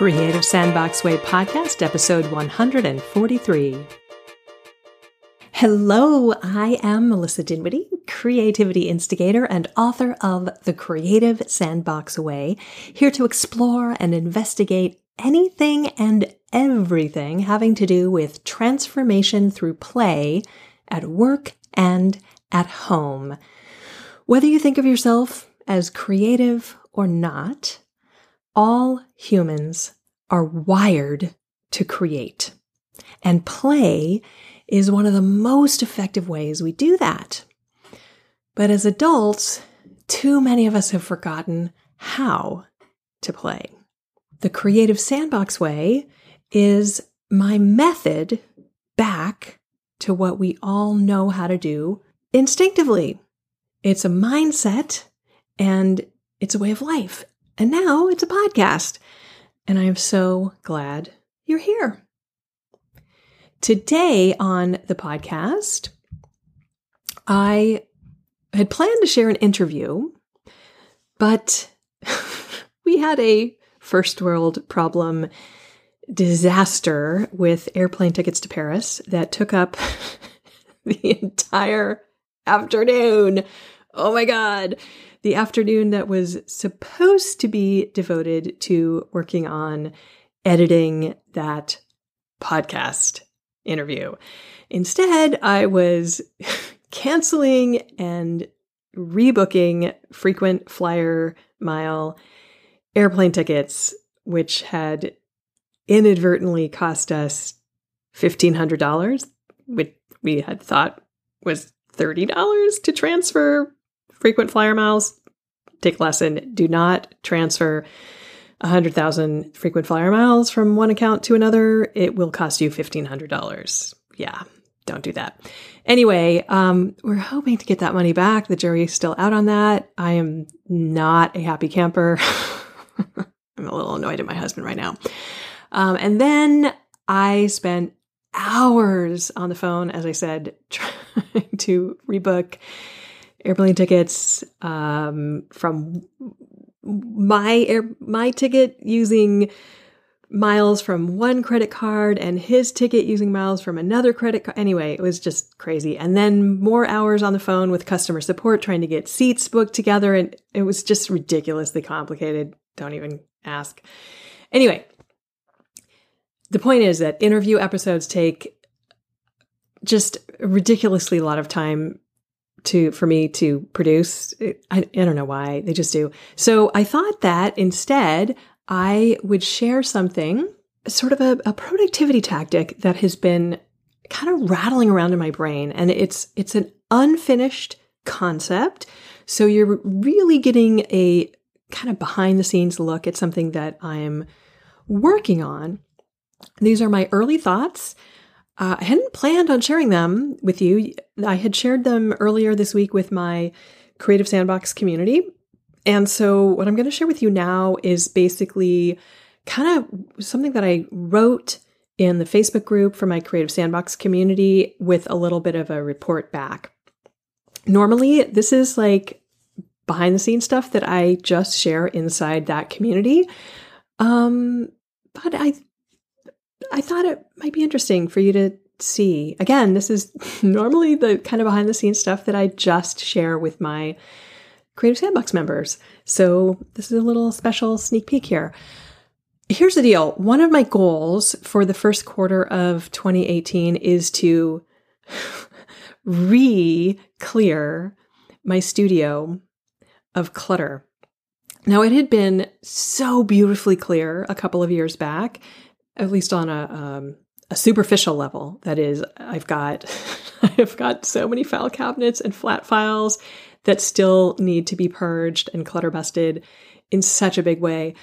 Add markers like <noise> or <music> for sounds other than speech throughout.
Creative Sandbox Way podcast, episode 143. Hello, I am Melissa Dinwiddie, creativity instigator and author of The Creative Sandbox Way, here to explore and investigate anything and everything having to do with transformation through play at work and at home. Whether you think of yourself as creative or not, all humans are wired to create. And play is one of the most effective ways we do that. But as adults, too many of us have forgotten how to play. The Creative Sandbox Way is my method back to what we all know how to do instinctively. It's a mindset and it's a way of life. And now it's a podcast. And I am so glad you're here. Today on the podcast, I had planned to share an interview, but <laughs> we had a first world problem disaster with airplane tickets to Paris that took up <laughs> the entire afternoon. Oh my God the afternoon that was supposed to be devoted to working on editing that podcast interview. Instead, I was <laughs> canceling and rebooking frequent flyer mile airplane tickets, which had inadvertently cost us $1,500, which we had thought was $30 to transfer frequent flyer miles, take lesson. Do not transfer 100,000 frequent flyer miles from one account to another. It will cost you $1,500. Yeah, don't do that. Anyway, um, we're hoping to get that money back. The jury's still out on that. I am not a happy camper. <laughs> I'm a little annoyed at my husband right now. Um, and then I spent hours on the phone, as I said, <laughs> trying to rebook airplane tickets um, from my air my ticket using miles from one credit card and his ticket using miles from another credit card. Anyway, it was just crazy. And then more hours on the phone with customer support trying to get seats booked together. And it was just ridiculously complicated. Don't even ask. Anyway, the point is that interview episodes take just ridiculously a lot of time to for me to produce. I, I don't know why they just do. So I thought that instead I would share something, sort of a, a productivity tactic that has been kind of rattling around in my brain, and it's it's an unfinished concept. So you're really getting a kind of behind the scenes look at something that I'm working on. These are my early thoughts. Uh, I hadn't planned on sharing them with you. I had shared them earlier this week with my Creative Sandbox community. And so, what I'm going to share with you now is basically kind of something that I wrote in the Facebook group for my Creative Sandbox community with a little bit of a report back. Normally, this is like behind the scenes stuff that I just share inside that community. Um, but I I thought it might be interesting for you to see. Again, this is <laughs> normally the kind of behind the scenes stuff that I just share with my Creative Sandbox members. So this is a little special sneak peek here. Here's the deal one of my goals for the first quarter of 2018 is to <laughs> re clear my studio of clutter. Now, it had been so beautifully clear a couple of years back at least on a um, a superficial level. That is, I've got <laughs> I've got so many file cabinets and flat files that still need to be purged and clutter busted in such a big way.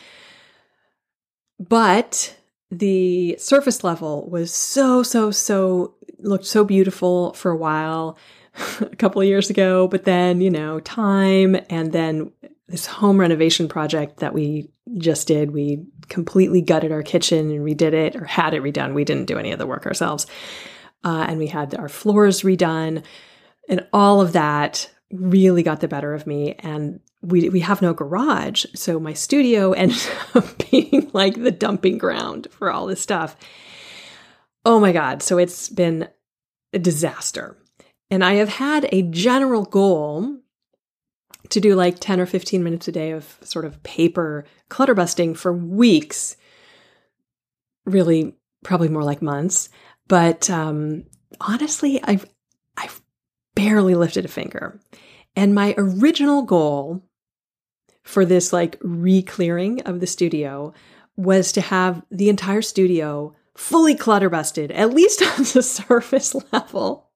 But the surface level was so so so looked so beautiful for a while <laughs> a couple of years ago but then you know time and then this home renovation project that we just did. We completely gutted our kitchen and redid it or had it redone. We didn't do any of the work ourselves. Uh, and we had our floors redone. And all of that really got the better of me. And we we have no garage, so my studio <laughs> ended up being like the dumping ground for all this stuff. Oh my god, so it's been a disaster. And I have had a general goal to do like 10 or 15 minutes a day of sort of paper clutter busting for weeks. Really, probably more like months. But um, honestly, I've I've barely lifted a finger. And my original goal for this like re-clearing of the studio was to have the entire studio fully clutter busted, at least <laughs> on the surface level,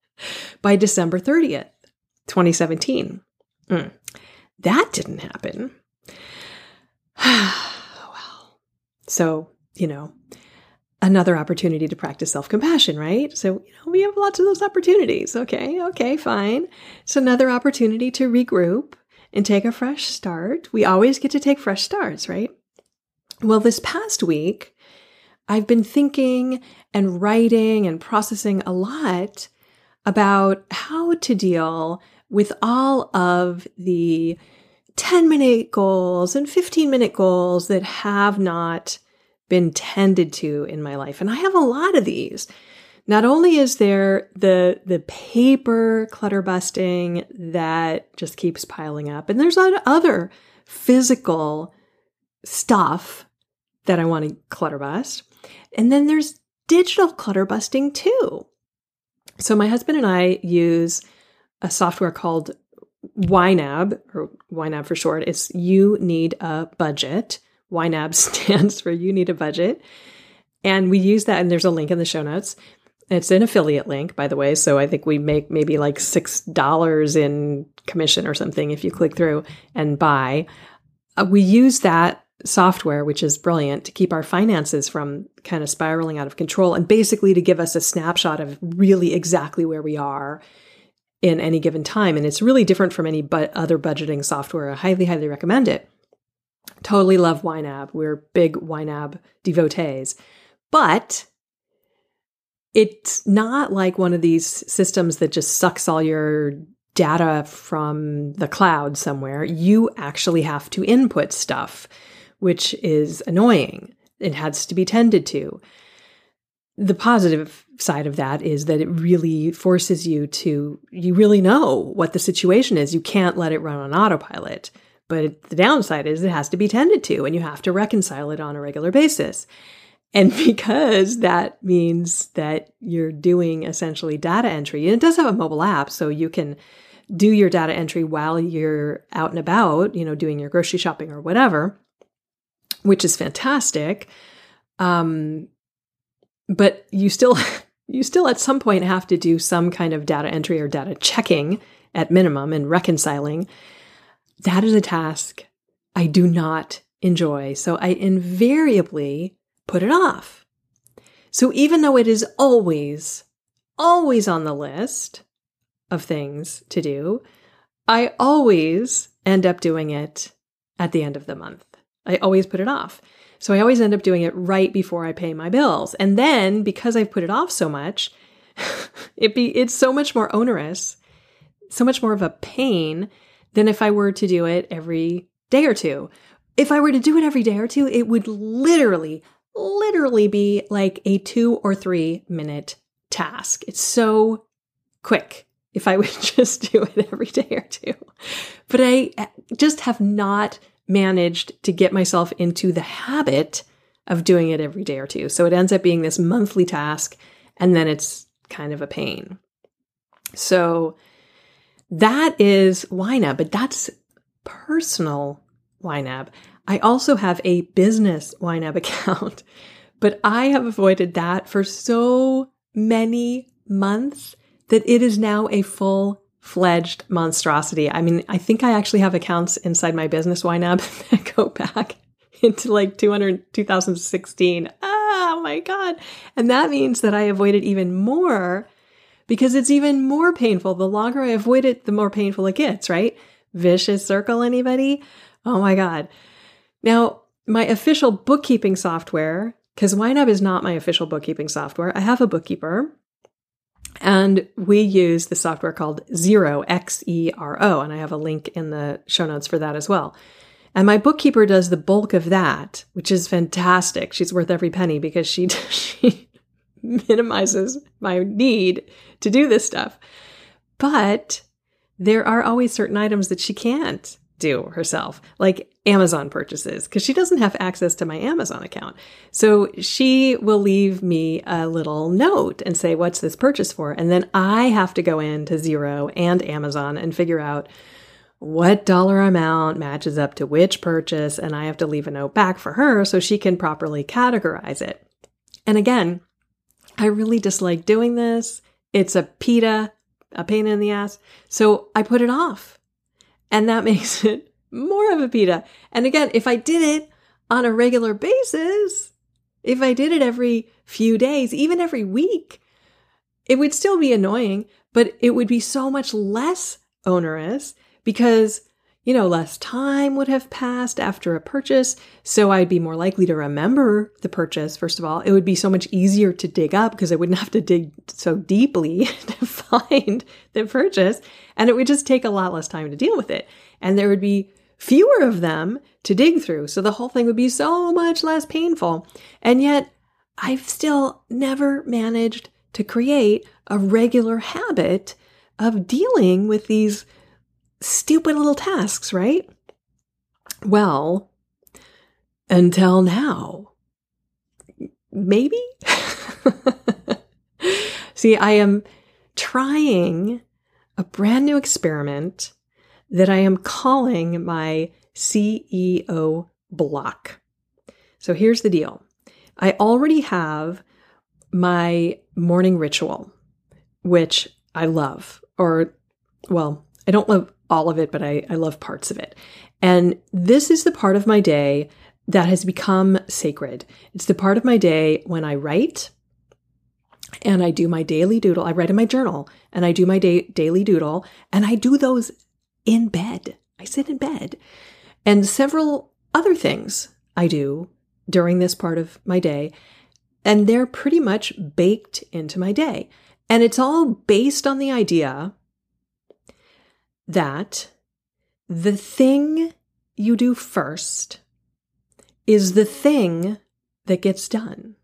by December 30th, 2017. Mm. That didn't happen. <sighs> well, so, you know, another opportunity to practice self compassion, right? So, you know, we have lots of those opportunities. Okay, okay, fine. It's another opportunity to regroup and take a fresh start. We always get to take fresh starts, right? Well, this past week, I've been thinking and writing and processing a lot about how to deal with all of the 10 minute goals and 15 minute goals that have not been tended to in my life. And I have a lot of these. Not only is there the the paper clutter busting that just keeps piling up, and there's other physical stuff that I want to clutter bust. And then there's digital clutter busting too. So my husband and I use a software called YNAB, or YNAB for short. It's You Need a Budget. YNAB <laughs> stands for You Need a Budget. And we use that, and there's a link in the show notes. It's an affiliate link, by the way. So I think we make maybe like $6 in commission or something if you click through and buy. Uh, we use that software, which is brilliant, to keep our finances from kind of spiraling out of control and basically to give us a snapshot of really exactly where we are in any given time. And it's really different from any but other budgeting software. I highly, highly recommend it. Totally love YNAB. We're big YNAB devotees. But it's not like one of these systems that just sucks all your data from the cloud somewhere. You actually have to input stuff which is annoying. It has to be tended to. The positive side of that is that it really forces you to, you really know what the situation is. You can't let it run on autopilot. But the downside is it has to be tended to and you have to reconcile it on a regular basis. And <laughs> because that means that you're doing essentially data entry, and it does have a mobile app, so you can do your data entry while you're out and about, you know, doing your grocery shopping or whatever which is fantastic. Um, but you still <laughs> you still at some point have to do some kind of data entry or data checking at minimum and reconciling. That is a task I do not enjoy. So I invariably put it off. So even though it is always, always on the list of things to do, I always end up doing it at the end of the month. I always put it off. So I always end up doing it right before I pay my bills. And then because I've put it off so much, <laughs> it be it's so much more onerous, so much more of a pain than if I were to do it every day or two. If I were to do it every day or two, it would literally literally be like a 2 or 3 minute task. It's so quick if I <laughs> would just do it every day or two. But I just have not managed to get myself into the habit of doing it every day or two. So it ends up being this monthly task, and then it's kind of a pain. So that is YNAB, but that's personal YNAB. I also have a business YNAB <laughs> account, but I have avoided that for so many months that it is now a full fledged monstrosity. I mean, I think I actually have accounts inside my business YNAB <laughs> that go back into like 200, 2016. Ah, oh my God. And that means that I avoid it even more because it's even more painful. The longer I avoid it, the more painful it gets, right? Vicious circle, anybody? Oh my God. Now, my official bookkeeping software, because YNAB is not my official bookkeeping software, I have a bookkeeper And we use the software called Xero, X E R O, and I have a link in the show notes for that as well. And my bookkeeper does the bulk of that, which is fantastic. She's worth every penny because she <laughs> she minimizes my need to do this stuff. But there are always certain items that she can't do herself, like Amazon purchases, because she doesn't have access to my Amazon account. So she will leave me a little note and say, What's this purchase for? And then I have to go into Xero and Amazon and figure out what dollar amount matches up to which purchase. And I have to leave a note back for her so she can properly categorize it. And again, I really dislike doing this. It's a PITA, a pain in the ass. So I put it off. And that <laughs> makes it more of a PITA. And again, if I did it on a regular basis, if I did it every few days, even every week, it would still be annoying, but it would be so much less onerous because you know, less time would have passed after a purchase. So I'd be more likely to remember the purchase, first of all. It would be so much easier to dig up because I wouldn't have to dig so deeply <laughs> to find the purchase. And it would just take a lot less time to deal with it. And there would be fewer of them to dig through. So the whole thing would be so much less painful. And yet I've still never managed to create a regular habit of dealing with these stupid little tasks, right? Well, until now. Maybe? <laughs> See, I am trying a brand new experiment that I am calling my CEO block. So here's the deal I already have my morning ritual, which I love, or, well, I don't love all of it, but I, I love parts of it. And this is the part of my day that has become sacred. It's the part of my day when I write and I do my daily doodle. I write in my journal and I do my daily doodle and I do those in bed. I sit in bed and several other things I do during this part of my day. And they're pretty much baked into my day. And it's all based on the idea that the thing you do first is the thing that gets done.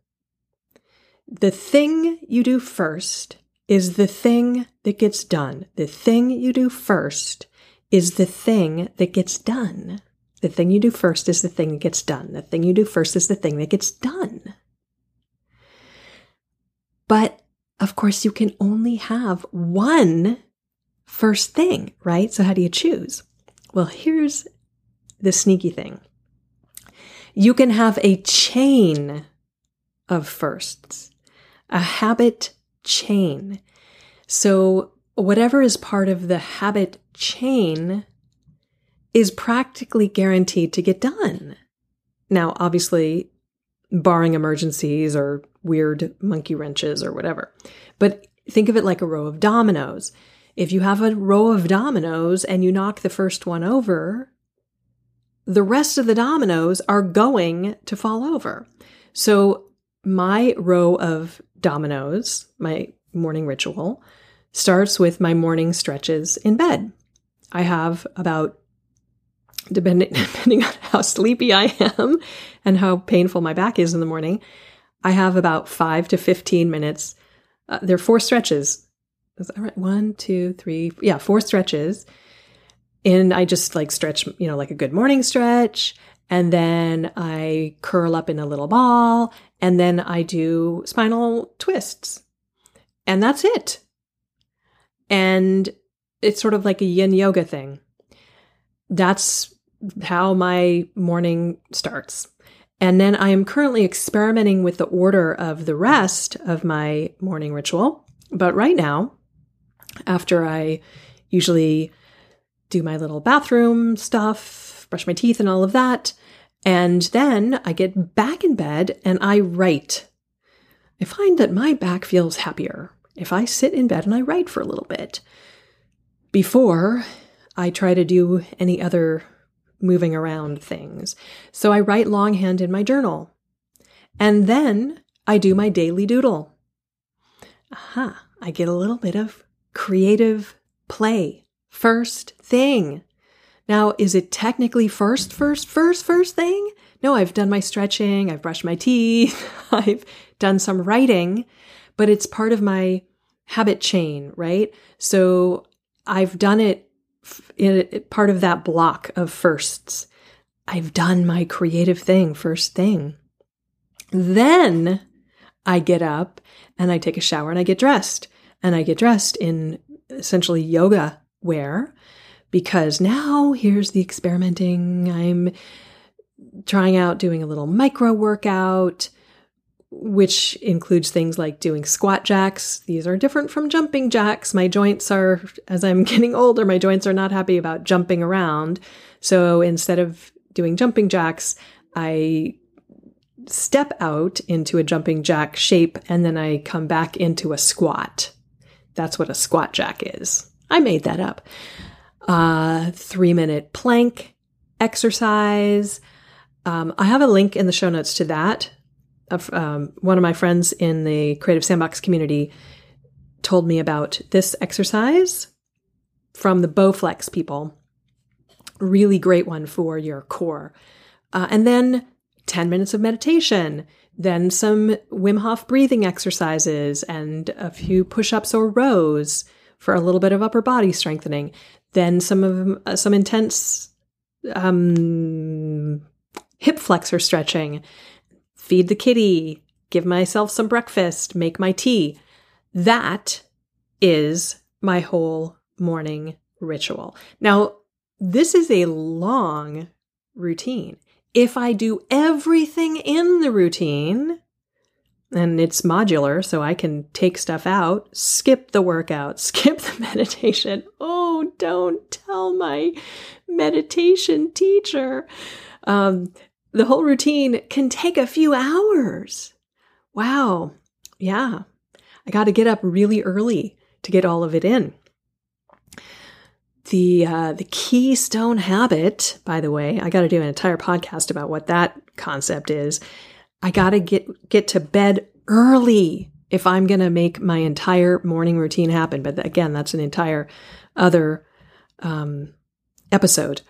The thing you do first is the thing that gets done. The thing you do first is the thing that gets done. The thing you do first is the thing that gets done. The thing you do first is the thing that gets done. But of course, you can only have one first thing, right? So how do you choose? Well, here's the sneaky thing. You can have a chain of firsts, a habit chain. So whatever is part of the habit chain is practically guaranteed to get done. Now, obviously, barring emergencies or weird monkey wrenches or whatever. But think of it like a row of dominoes. If you have a row of dominoes and you knock the first one over, the rest of the dominoes are going to fall over. So my row of dominoes, my morning ritual, starts with my morning stretches in bed. I have about, depending, <laughs> depending on how sleepy I am and how painful my back is in the morning, I have about five to 15 minutes. Uh, there are four stretches is that right? One, two, three, yeah, four stretches. And I just like stretch, you know, like a good morning stretch. And then I curl up in a little ball. And then I do spinal twists. And that's it. And it's sort of like a yin yoga thing. That's how my morning starts. And then I am currently experimenting with the order of the rest of my morning ritual. But right now, after I usually do my little bathroom stuff, brush my teeth, and all of that. And then I get back in bed and I write. I find that my back feels happier if I sit in bed and I write for a little bit before I try to do any other moving around things. So I write longhand in my journal. And then I do my daily doodle. Aha, I get a little bit of creative play. First thing. Now, is it technically first, first, first, first thing? No, I've done my stretching, I've brushed my teeth, <laughs> I've done some writing, but it's part of my habit chain, right? So I've done it in part of that block of firsts. I've done my creative thing first thing. Then I get up and I take a shower and I get dressed. And I get dressed in essentially yoga wear because now here's the experimenting. I'm trying out doing a little micro workout, which includes things like doing squat jacks. These are different from jumping jacks. My joints are, as I'm <laughs> getting older, my joints are not happy about jumping around. So instead of doing jumping jacks, I step out into a jumping jack shape and then I come back into a squat. That's what a squat jack is. I made that up. Uh, three minute plank exercise. Um, I have a link in the show notes to that. Um, one of my friends in the Creative Sandbox community told me about this exercise from the Bowflex people. Really great one for your core. Uh, and then 10 minutes of meditation, then some Wim Hof breathing exercises and a few push ups or rows for a little bit of upper body strengthening, then some of uh, some intense um, hip flexor stretching, feed the kitty, give myself some breakfast, make my tea. That is my whole morning ritual. Now, this is a long routine. If I do everything in the routine, and it's modular, so I can take stuff out, skip the workout, <laughs> skip the meditation. Oh, don't tell my meditation teacher. Um, the whole routine can take a few hours. Wow. Yeah. I got to get up really early to get all of it in. The uh, the keystone habit, by the way, I got to do an entire podcast about what that concept is. I got to get get to bed early if I'm going to make my entire morning routine happen. But again, that's an entire other um, episode.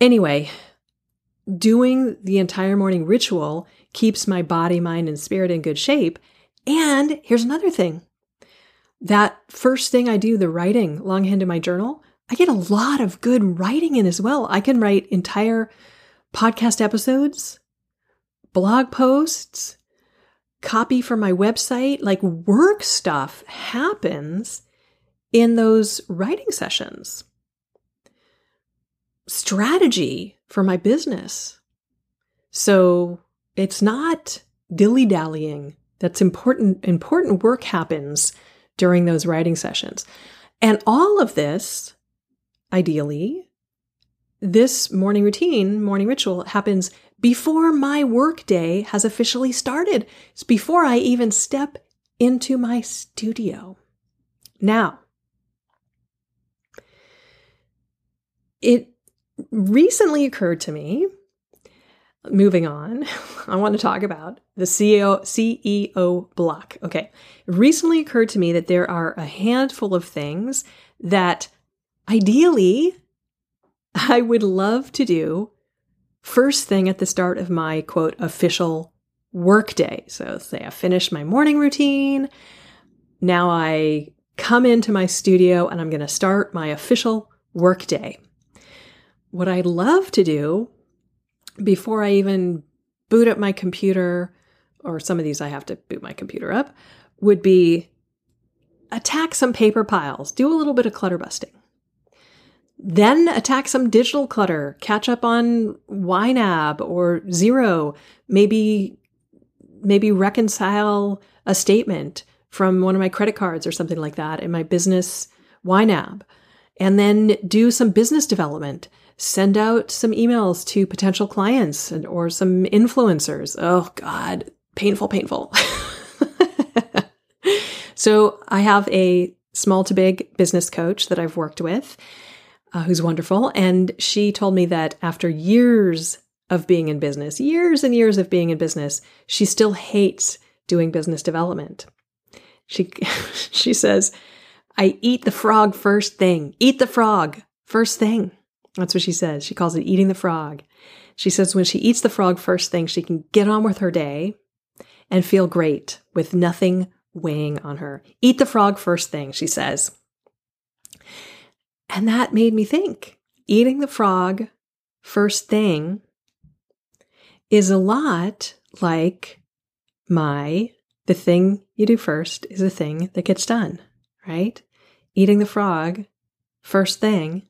Anyway, doing the entire morning ritual keeps my body, mind, and spirit in good shape. And here's another thing that first thing I do, the writing longhand in my journal, I get a lot of good writing in as well. I can write entire podcast episodes, blog posts, copy for my website, like work stuff happens in those writing sessions. Strategy for my business. So it's not dilly dallying. That's important. Important work happens during those writing sessions. And all of this, ideally, this morning routine, morning ritual happens before my workday has officially started. It's before I even step into my studio. Now, it recently occurred to me, moving on, <laughs> I want to talk about the CEO, CEO block. Okay. It recently occurred to me that there are a handful of things that ideally <laughs> I would love to do first thing at the start of my quote official workday. So, say I finished my morning routine. Now I come into my studio and I'm going to start my official workday. What I'd love to do before I even boot up my computer, or some of these I have to boot my computer up, would be attack some paper piles, do a little bit of clutter busting. Then attack some digital clutter, catch up on YNAB or Xero, maybe maybe reconcile a statement from one of my credit cards or something like that in my business YNAB. And then do some business development. Send out some emails to potential clients and, or some influencers. Oh God, painful, painful. <laughs> so I have a small to big business coach that I've worked with uh, who's wonderful. And she told me that after years of being in business, years and years of being in business, she still hates doing business development. She <laughs> she says, "I eat the frog first thing. Eat the frog first thing." That's what she says. She calls it eating the frog. She says when she eats the frog first thing, she can get on with her day and feel great with nothing weighing on her. Eat the frog first thing, she says. And that made me think eating the frog first thing is a lot like my the thing you do first is the thing that gets done, right? Eating the frog first thing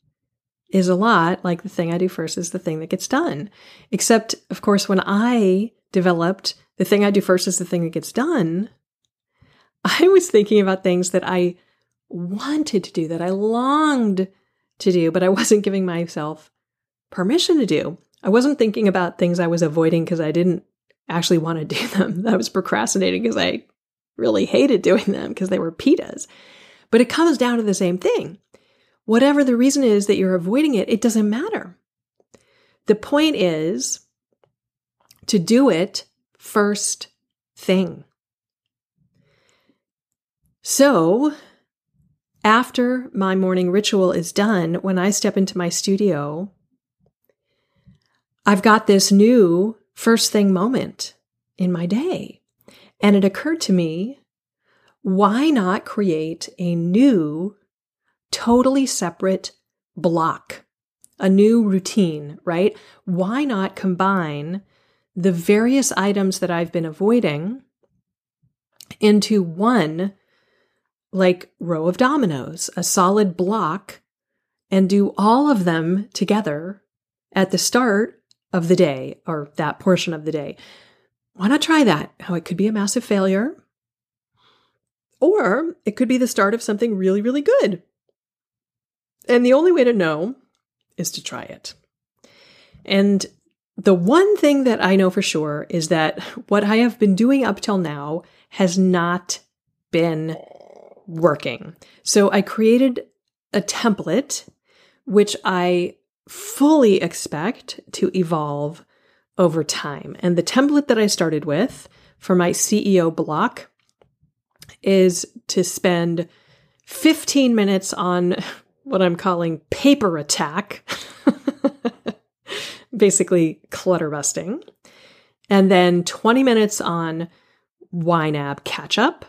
is a lot like the thing I do first is the thing that gets done. Except, of course, when I developed the thing I do first is the thing that gets done, I was thinking about things that I wanted to do, that I longed to do, but I wasn't giving myself permission to do. I wasn't thinking about things I was avoiding because I didn't actually want to do <laughs> them. I was procrastinating because I really hated doing them because they were pitas. But it comes down to the same thing. Whatever the reason is that you're avoiding it, it doesn't matter. The point is to do it first thing. So, after my morning ritual is done, when I step into my studio, I've got this new first thing moment in my day. And it occurred to me why not create a new, totally separate block, a new routine, right? Why not combine the various items that I've been avoiding into one like row of dominoes, a solid block, and do all of them together at the start of the day or that portion of the day. Why not try that? How it could be a massive failure, or it could be the start of something really, really good. And the only way to know is to try it. And the one thing that I know for sure is that what I have been doing up till now has not been working. So I created a template, which I fully expect to evolve over time. And the template that I started with for my CEO block is to spend 15 minutes on what I'm calling paper attack, <laughs> basically clutter busting, and then 20 minutes on YNAB catch up,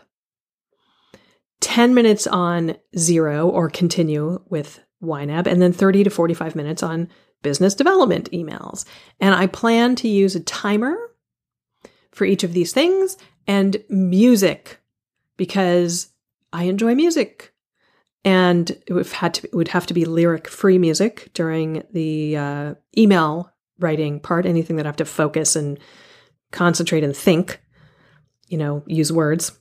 10 minutes on Xero or continue with YNAB, and then 30 to 45 minutes on business development emails. And I plan to use a timer for each of these things and music because I enjoy music. And it would, had to, it would have to be lyric free music during the uh, email writing part, anything that I have to focus and concentrate and think, you know, use words.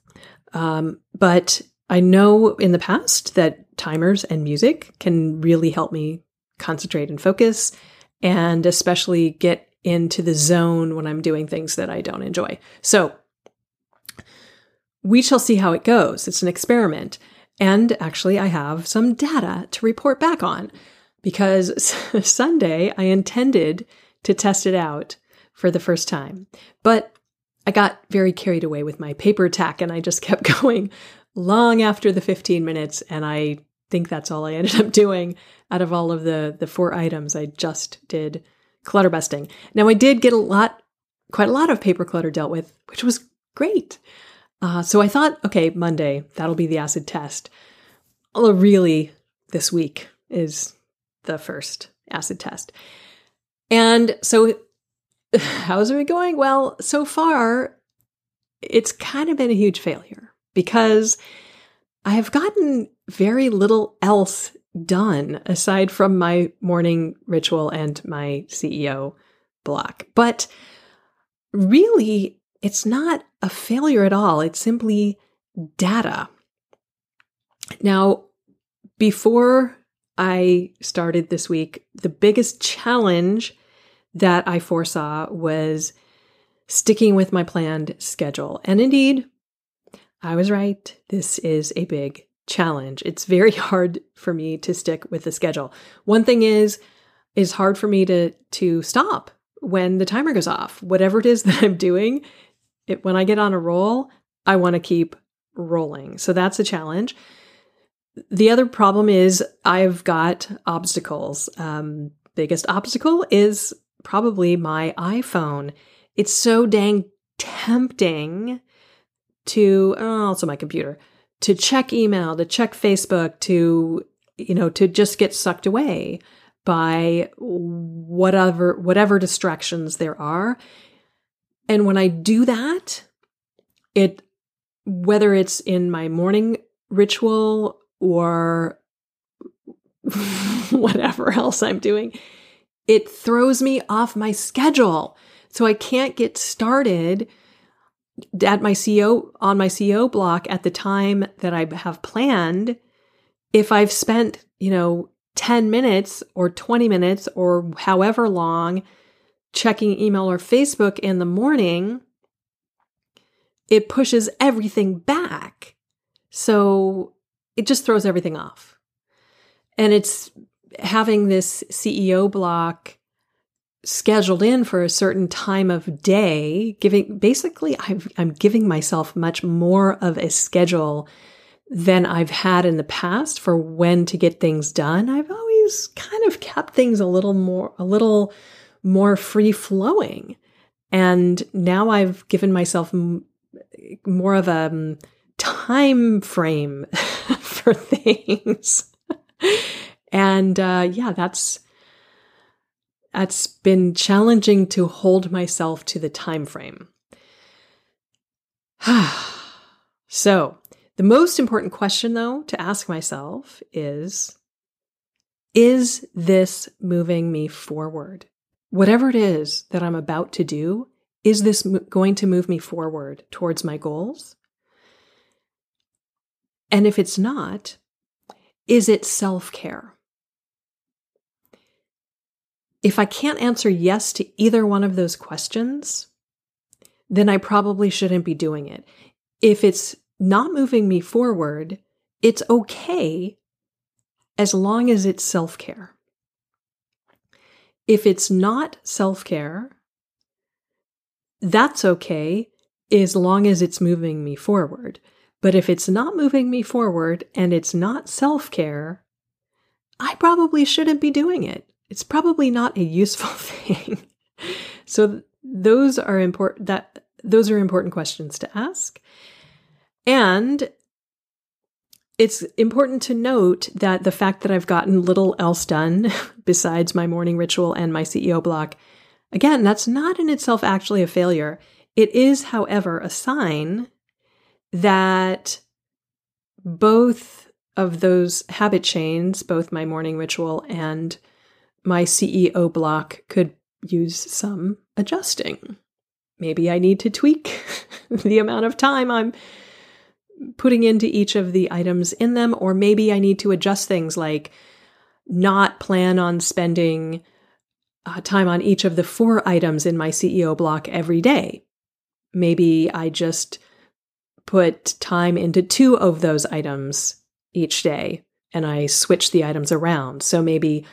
Um, but I know in the past that timers and music can really help me concentrate and focus, and especially get into the zone when I'm doing things that I don't enjoy. So we shall see how it goes. It's an experiment. And actually, I have some data to report back on because <laughs> Sunday I intended to test it out for the first time. But I got very carried away with my paper attack and I just <laughs> kept going long after the 15 minutes. And I think that's all I ended up doing out of all of the, the four items. I just did clutter busting. Now, I did get a lot, quite a lot of paper clutter dealt with, which was great. Uh, so I thought, okay, Monday, that'll be the acid test. Although, really, this week is the first acid test. And so, <sighs> how's it going? Well, so far, it's kind of been a huge failure because I have gotten very little else done aside from my morning ritual and my CEO block. But really, it's not a failure at all. It's simply data. Now, before I started this week, the biggest challenge that I foresaw was sticking with my planned schedule. And indeed, I was right. This is a big challenge. It's very <laughs> hard for me to stick with the schedule. One thing is is hard for me to to stop when the timer goes off. Whatever it is <laughs> that I'm doing, it, when I get on a roll, I want to keep rolling. So that's a challenge. The other problem is I've got obstacles. Um, biggest obstacle is probably my iPhone. It's so dang tempting to, oh, also my computer, to check email, to check Facebook, to, you know, to just get sucked away by whatever, whatever distractions there are. And when I do that, it, whether it's in my morning ritual or <laughs> whatever else I'm doing, it throws me off my schedule. So I can't get started at my CEO on my CEO block at the time that I have planned if I've spent, you know, 10 minutes or 20 minutes or however long checking email or Facebook in the morning, it pushes everything back. So it just throws everything off. And it's having this CEO block scheduled in for a certain time of day, giving basically I'm, I'm giving myself much more of a schedule than I've had in the past for when to get things done. I've always kind of kept things a little more, a little more free flowing. And now I've given myself m- more of a um, time frame <laughs> for things. and uh, yeah, that's that's been challenging to hold myself to the time frame. <sighs> so, the most important question though to ask myself is is this moving me forward? Whatever it is that I'm about to do, is this going to move me forward towards my goals? And if it's not, is it self care? If I can't answer yes to either one of those questions, then I probably shouldn't be doing it. If it's not moving me forward, it's okay as long as it's self care. If it's not self care, that's okay as long as it's moving me forward. But if it's not moving me forward and it's not self care, I probably shouldn't be doing it it's probably not a useful <laughs> thing. so those are important that those are important questions to ask. And it's important to note that the fact that I've gotten little else done <laughs> besides my morning ritual and my CEO block, again, that's not in itself actually a failure. It is, however, a sign that both of those habit chains, both my morning ritual and my CEO block could use some adjusting. Maybe I need to tweak <laughs> the amount of time I'm putting into each of the items in them, or maybe I need to adjust things like not plan on spending uh, time on each of the four items in my CEO block every day. Maybe I just put time into two of those items each day and I switch the items around. So maybe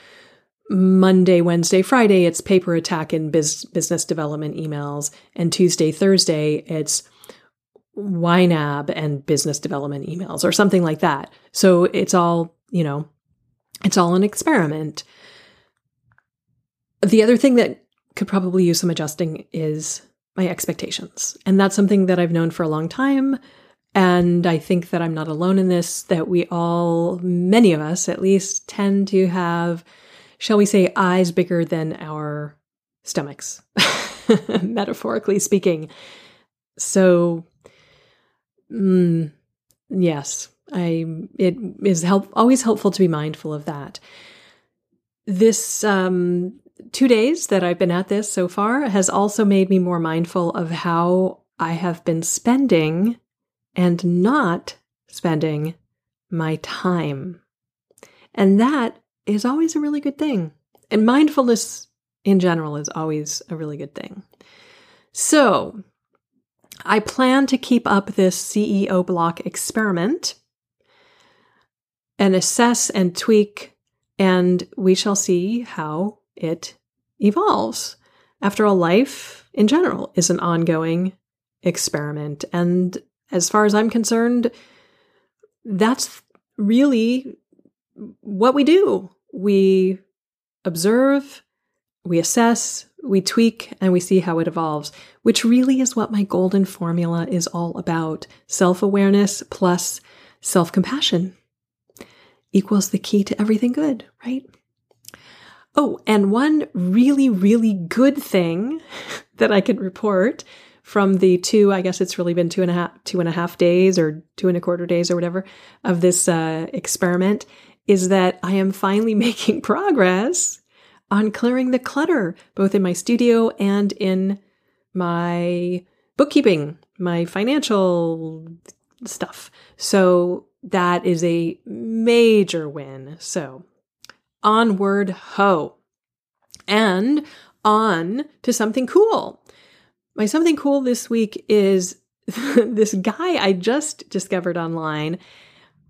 Monday, Wednesday, Friday, it's paper attack and biz- business development emails. And Tuesday, Thursday, it's YNAB and business development emails or something like that. So it's all, you know, it's all an experiment. The other thing that could probably use some adjusting is my expectations. And that's something that I've known for a long time. And I think that I'm not alone in this, that we all, many of us at least, tend to have shall we say, eyes bigger than our stomachs, <laughs> metaphorically speaking. So, mm, yes, I it is help always helpful to be mindful of that. This um, two days that I've been at this so far has also made me more mindful of how I have been spending and not spending my time. And that is always a really good thing. And mindfulness in general is always a really good thing. So, I plan to keep up this CEO block experiment and assess and tweak, and we shall see how it evolves. After all, life in general is an ongoing experiment, and as far as I'm concerned, that's really what we do. We observe, we assess, we tweak, and we see how it evolves, which really is what my golden formula is all about self awareness plus self compassion equals the key to everything good, right? Oh, and one really, really good thing <laughs> that I can report from the two, I guess it's really been two and a half, two and a half days or two and a quarter days or whatever of this uh, experiment is that I am finally <laughs> making progress on clearing the clutter, both in my studio and in my bookkeeping, my financial stuff. So that is a major win. So onward ho. And on to something cool. My something cool this week is <laughs> this guy I just discovered online.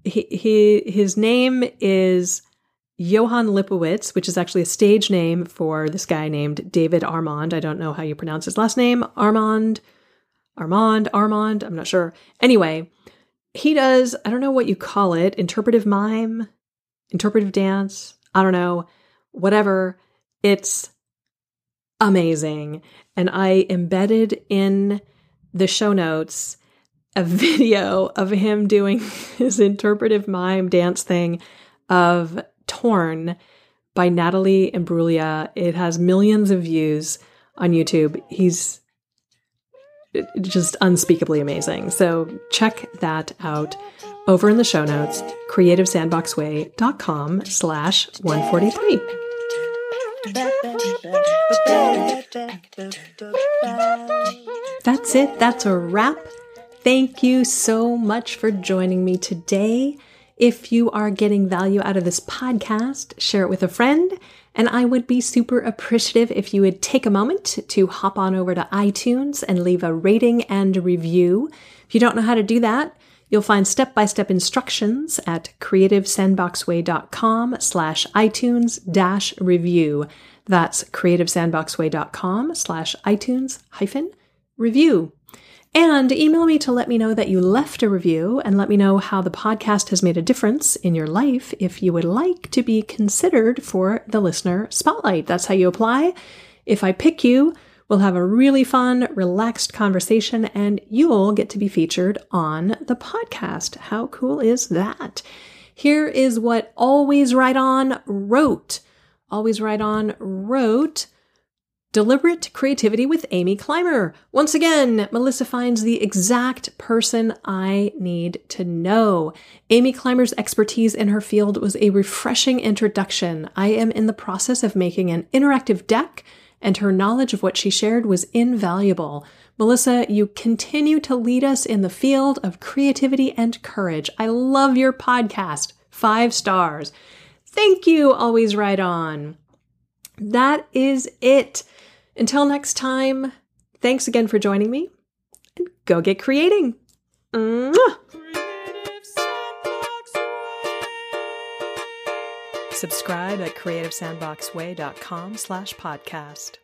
He, he his name is Johann Lippowitz, which is actually a stage name for this guy named David Armand. I don't know how you pronounce his last name. Armand, Armand, Armand, I'm not sure. Anyway, he does, I don't know what you call it, interpretive mime, interpretive dance, I don't know, whatever. It's amazing. And I embedded in the show notes a <laughs> video of him doing <laughs> his interpretive mime dance thing of Torn by Natalie Imbruglia. It has millions of views on YouTube. He's just unspeakably amazing. So check that out over in the show notes, creativesandboxway.com slash 143. That's it. That's a wrap. Thank you so much for joining me today. If you are getting value out of this podcast, share it with a friend. And I would be super appreciative if you would take a moment to hop on over to iTunes and leave a rating and review. If you don't know how to do that, you'll find step-by-step instructions at creativesandboxway.com slash iTunes dash review. That's creativesandboxway.com slash iTunes hyphen review. And email me to let me know that you left a review and let me know how the podcast has made a difference in your life if you would like to be considered for the listener spotlight. That's how you apply. If I pick you, we'll have a really fun, relaxed conversation and you'll get to be featured on the podcast. How cool is that? Here is what Always Write On wrote. Always Write On wrote Deliberate Creativity with Amy Clymer. Once again, Melissa finds the exact person I need to know. Amy Clymer's expertise in her field was a refreshing introduction. I am in the process of making an interactive deck, and her knowledge of what she shared was invaluable. Melissa, you continue to lead us in the field of creativity and courage. I love your podcast. Five stars. Thank you. Always write on. That is it. Until next time, thanks again for joining me and go get creating. Mwah! Subscribe at creativesandboxway.com slash podcast.